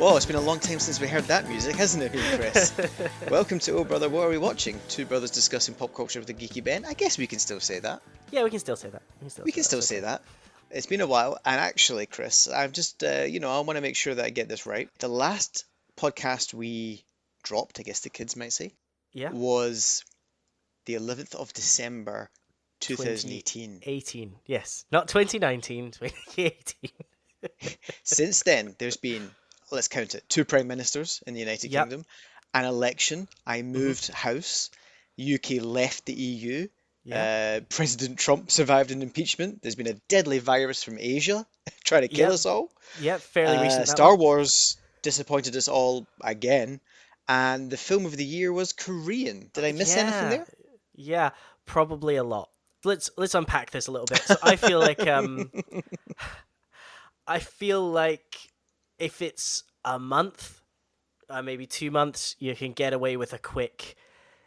Whoa, it's been a long time since we heard that music, hasn't it, Chris? Welcome to Oh Brother, What Are We Watching? Two brothers discussing pop culture with a geeky Ben. I guess we can still say that. Yeah, we can still say that. We can still, we say, can that. still say that. It's been a while, and actually, Chris, I'm just, uh, you know, I want to make sure that I get this right. The last podcast we dropped, I guess the kids might say, yeah, was the 11th of December, 2018. 18, yes, not 2019, 2018. Since then, there's been let's count it, two prime ministers in the United yep. Kingdom, an election. I mm-hmm. moved mm-hmm. house. UK left the EU. Uh, President Trump survived an impeachment. There's been a deadly virus from Asia trying to kill yep. us all. Yeah, fairly uh, recent. Star Wars disappointed us all again. And the film of the year was Korean. Did I miss yeah. anything there? Yeah, probably a lot. Let's let's unpack this a little bit. So I feel like um I feel like if it's a month, uh, maybe two months, you can get away with a quick,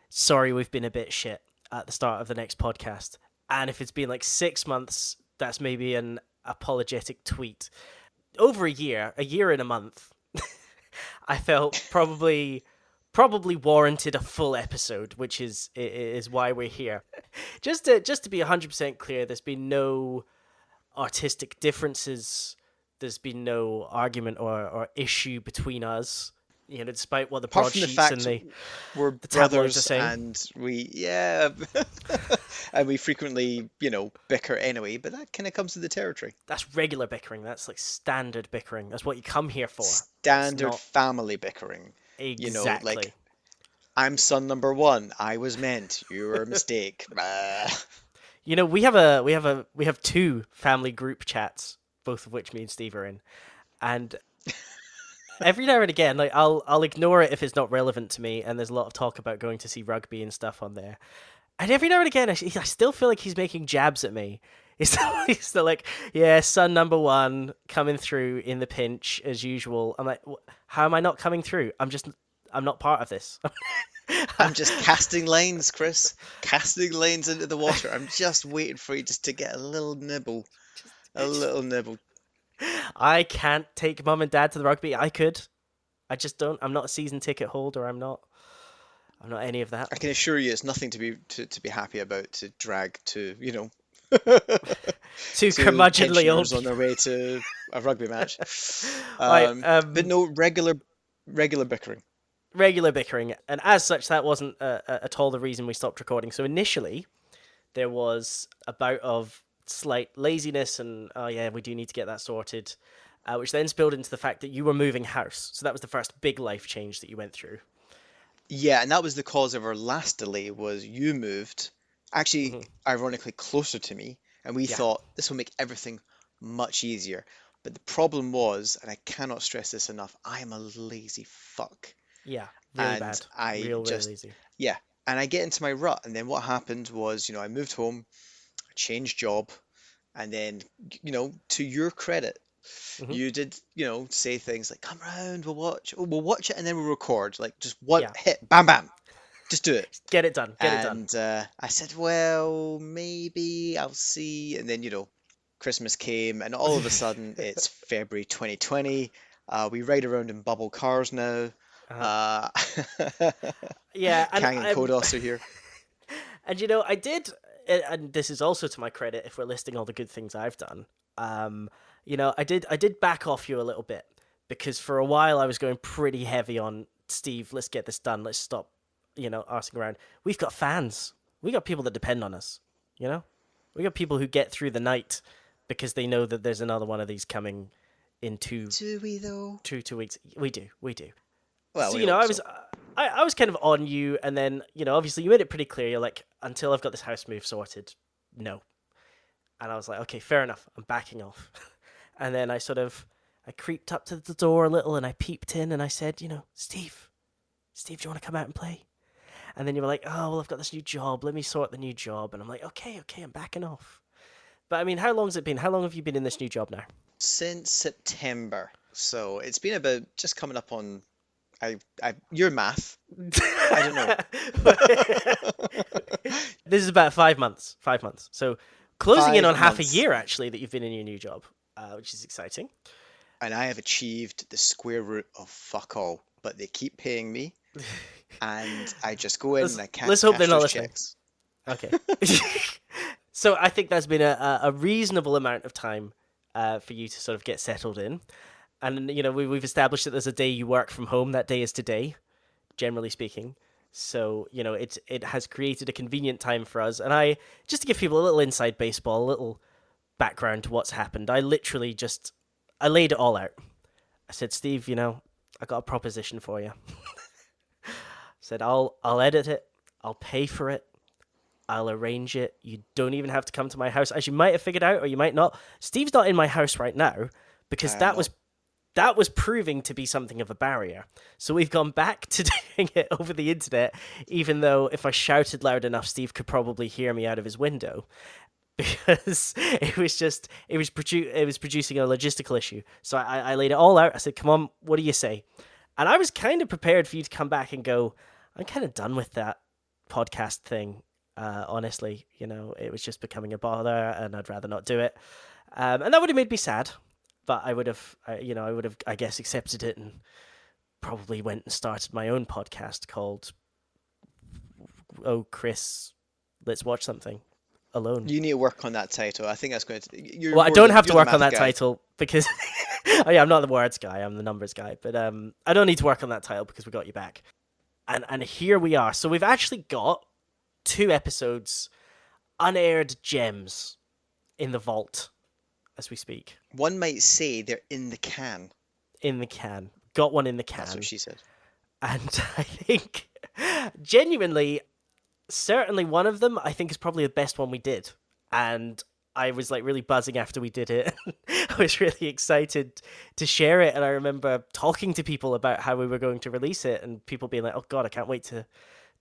sorry, we've been a bit shit at the start of the next podcast. And if it's been like six months, that's maybe an apologetic tweet. Over a year, a year and a month, I felt probably probably warranted a full episode, which is is why we're here. Just to just to be hundred percent clear, there's been no artistic differences there's been no argument or, or issue between us. You know, despite what the Apart broadsheets the and the we're the brothers and we yeah, and we frequently you know bicker anyway. But that kind of comes to the territory. That's regular bickering. That's like standard bickering. That's what you come here for. Standard not... family bickering. Exactly. You know, like I'm son number one. I was meant. You were a mistake. you know, we have a we have a we have two family group chats both of which me and Steve are in, and every now and again, like I'll I'll ignore it if it's not relevant to me, and there's a lot of talk about going to see rugby and stuff on there, and every now and again, I, I still feel like he's making jabs at me. He's still, he's still like, yeah, son number one coming through in the pinch as usual. I'm like, how am I not coming through? I'm just, I'm not part of this. I'm just casting lanes, Chris. Casting lanes into the water. I'm just waiting for you just to get a little nibble. A little nibble. I can't take mum and dad to the rugby. I could. I just don't. I'm not a season ticket holder. I'm not. I'm not any of that. I can assure you, it's nothing to be to, to be happy about. To drag to you know. Two curmudgeonly old on their way to a rugby match. Um, right, um, but no regular regular bickering. Regular bickering, and as such, that wasn't uh, at all the reason we stopped recording. So initially, there was a bout of slight laziness and oh yeah, we do need to get that sorted, uh, which then spilled into the fact that you were moving house. So that was the first big life change that you went through. Yeah, and that was the cause of our last delay. Was you moved, actually, mm-hmm. ironically closer to me, and we yeah. thought this will make everything much easier. But the problem was, and I cannot stress this enough, I am a lazy fuck. Yeah, really and bad. I Real, just, lazy. Yeah, and I get into my rut, and then what happened was, you know, I moved home, change job, and then you know to your credit, mm-hmm. you did you know say things like come round, we'll watch, oh, we'll watch it, and then we'll record. Like just one yeah. hit, bam, bam, just do it. Get it done. Get and, it done. Uh, I said, well, maybe I'll see, and then you know, Christmas came, and all of a sudden it's February 2020. Uh, we ride around in bubble cars now. Uh-huh. Uh, yeah, and Kang and Kodos are here. And you know, I did and this is also to my credit if we're listing all the good things I've done. Um, you know, I did I did back off you a little bit because for a while I was going pretty heavy on Steve. Let's get this done. Let's stop, you know, asking around. We've got fans. We got people that depend on us. You know, we got people who get through the night because they know that there's another one of these coming in two. Do we though? Two two weeks. We do. We do. Well, so, we you know, I was. I, I was kind of on you, and then you know, obviously, you made it pretty clear. You're like, until I've got this house move sorted, no. And I was like, okay, fair enough. I'm backing off. and then I sort of, I creeped up to the door a little, and I peeped in, and I said, you know, Steve, Steve, do you want to come out and play? And then you were like, oh, well, I've got this new job. Let me sort the new job. And I'm like, okay, okay, I'm backing off. But I mean, how long has it been? How long have you been in this new job now? Since September. So it's been about just coming up on I, I, your math. I don't know. this is about five months. Five months. So closing five in on months. half a year actually that you've been in your new job, uh, which is exciting. and I have achieved the square root of fuck all, but they keep paying me, and I just go in Let's- and I can't. let's hope cash they're not listening. checks. Okay. so I think that's been a, a a reasonable amount of time uh, for you to sort of get settled in. And, you know, we, we've established that there's a day you work from home. That day is today, generally speaking. So, you know, it, it has created a convenient time for us. And I, just to give people a little inside baseball, a little background to what's happened, I literally just, I laid it all out. I said, Steve, you know, I got a proposition for you. said, I'll, I'll edit it. I'll pay for it. I'll arrange it. You don't even have to come to my house, as you might have figured out, or you might not. Steve's not in my house right now because I am that was that was proving to be something of a barrier. So we've gone back to doing it over the internet, even though if I shouted loud enough, Steve could probably hear me out of his window. Because it was just it was produ- it was producing a logistical issue. So I, I laid it all out. I said, "Come on, what do you say?" And I was kind of prepared for you to come back and go, "I'm kind of done with that podcast thing." Uh, honestly, you know, it was just becoming a bother, and I'd rather not do it. Um, and that would have made me sad, but I would have, uh, you know, I would have, I guess, accepted it and probably went and started my own podcast called "Oh, Chris, let's watch something." Alone. You need to work on that title. I think that's going to. You're well, I don't the- have to work on that guy. title because oh yeah, I'm not the words guy. I'm the numbers guy. But um, I don't need to work on that title because we got you back. And and here we are. So we've actually got two episodes, unaired gems, in the vault, as we speak, One might say they're in the can. in the can. Got one in the can. That's what she said. and I think genuinely, certainly one of them I think is probably the best one we did, and I was like really buzzing after we did it. I was really excited to share it, and I remember talking to people about how we were going to release it, and people being like, "Oh God, I can't wait to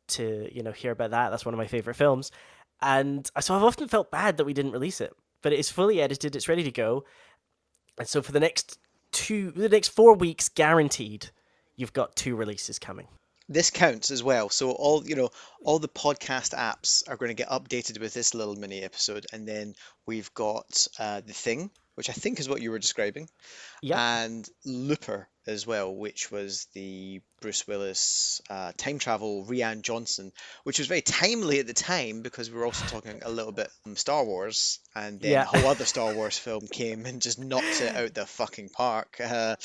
to you know hear about that. That's one of my favorite films." And so I've often felt bad that we didn't release it, but it is fully edited. It's ready to go, and so for the next two, the next four weeks, guaranteed, you've got two releases coming. This counts as well. So all you know, all the podcast apps are going to get updated with this little mini episode, and then we've got uh, the thing, which I think is what you were describing, Yeah. and Looper as well, which was the Bruce Willis uh, time travel Rian Johnson, which was very timely at the time because we were also talking a little bit Star Wars, and then Yeah. a whole other Star Wars film came and just knocked it out the fucking park. Uh,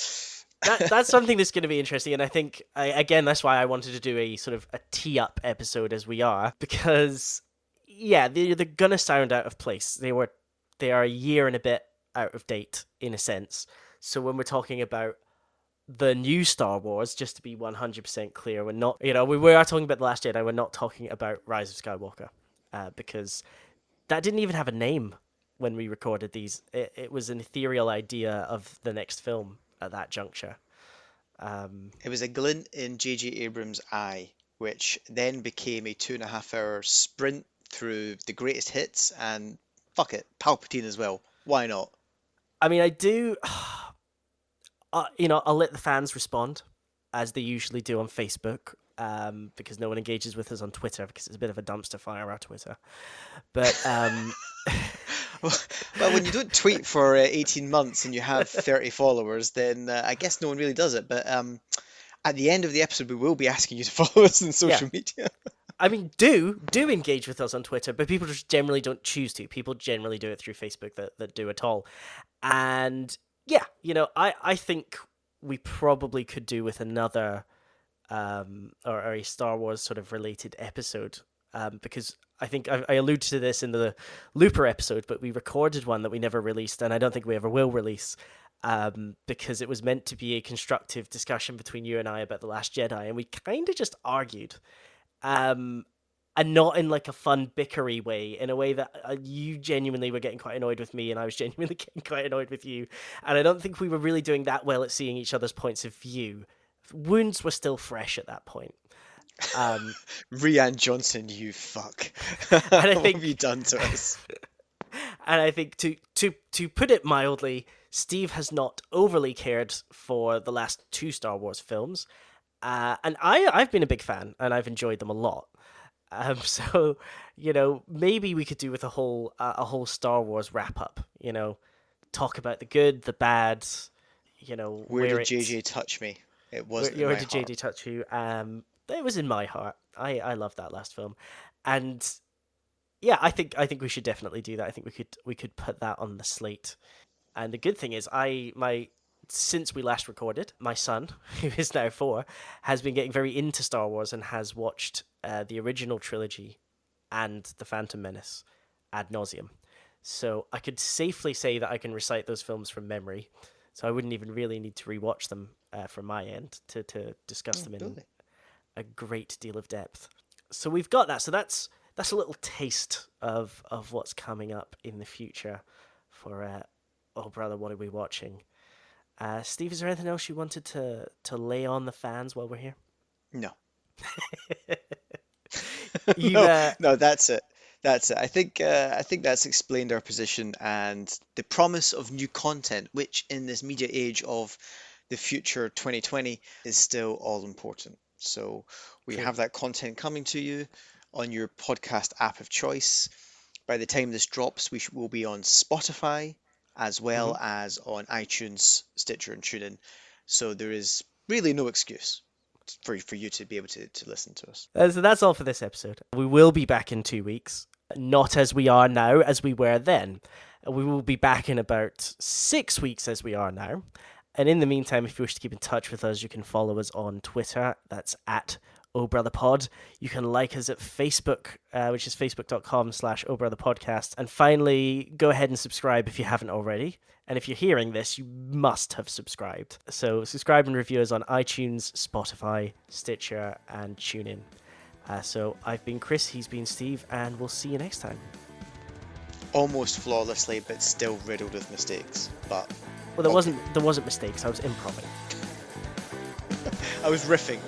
that, that's something that's going to be interesting, and I think I, again that's why I wanted to do a sort of a tee up episode as we are because yeah they're, they're gonna sound out of place. They were they are a year and a bit out of date in a sense. So when we're talking about the new Star Wars, just to be one hundred percent clear, we're not you know we, we are talking about the Last Jedi. We're not talking about Rise of Skywalker uh, because that didn't even have a name when we recorded these. It, it was an ethereal idea of the next film at that juncture. Um, It was a glint in J.J. Abrams' eye, which then became a two and a half hour sprint through the greatest hits and fuck it, Palpatine as well. Why not? I mean, I do. Uh, you know, I'll let the fans respond as they usually do on Facebook, um, because no one engages with us on Twitter because it's a bit of a dumpster fire our Twitter. But um, Well, when you don't tweet for uh, 18 months and you have 30 followers, then uh, I guess no one really does it. But um, at the end of the episode, we will be asking you to follow us on social media. I mean, do do engage with us on Twitter, but people just generally don't choose to. People generally do it through Facebook that, that do at all. And yeah, you know, I, I think we probably could do with another um or, or a Star Wars sort of related episode. Um, because I think I, I alluded to this in the Looper episode, but we recorded one that we never released, and I don't think we ever will release. Um, because it was meant to be a constructive discussion between you and I about the Last Jedi, and we kind of just argued um, and not in like a fun bickery way, in a way that uh, you genuinely were getting quite annoyed with me, and I was genuinely getting quite annoyed with you. And I don't think we were really doing that well at seeing each other's points of view. Wounds were still fresh at that point. Um, Rian Johnson, you fuck. and I what think- have you done to us? and I think to to to put it mildly, Steve has not overly cared for the last two Star Wars films, uh, and I I've been a big fan and I've enjoyed them a lot. Um, so you know maybe we could do with a whole uh, a whole Star Wars wrap up. You know, talk about the good, the bad, you know, where, where did JJ touch me? It wasn't. Where, where did heart. JJ touch you? Um, it was in my heart. I I love that last film, and yeah, I think I think we should definitely do that. I think we could we could put that on the slate. And the good thing is, I my since we last recorded, my son, who is now four, has been getting very into Star Wars and has watched uh, the original trilogy and the Phantom Menace ad nauseum. So I could safely say that I can recite those films from memory. So I wouldn't even really need to rewatch them uh, from my end to, to discuss Oh, them in a great deal of depth. So we've got that. So that's that's a little taste of of what's coming up in the future for uh, Oh Brother, What Are We Watching? Uh, Steve, is there anything else you wanted to to lay on the fans while we're here? No. You, no, uh, no, that's it. That's it. I think uh, I think that's explained our position and the promise of new content, which in this media age of the future 2020 is still all important. So we True. have that content coming to you on your podcast app of choice. By the time this drops, we will be on Spotify as well Mm-hmm. as on iTunes, Stitcher, and TuneIn. So there is really no excuse for for you to be able to, to listen to us. Uh, so that's all for this episode. We will be back in two weeks. Not as we are now, as we were then. We will be back in about six weeks as we are now. And in the meantime, if you wish to keep in touch with us, you can follow us on Twitter. That's at Oh Brother Pod. You can like us at Facebook, uh, which is facebook.com slash Oh Brother Podcast. And finally, go ahead and subscribe if you haven't already. And if you're hearing this, you must have subscribed. So subscribe and review us on iTunes, Spotify, Stitcher, and TuneIn. Uh, so I've been Chris, he's been Steve, and we'll see you next time. almost flawlessly, but still riddled with mistakes. But Well, there Okay. wasn't there wasn't mistakes. I was improvising. I was riffing.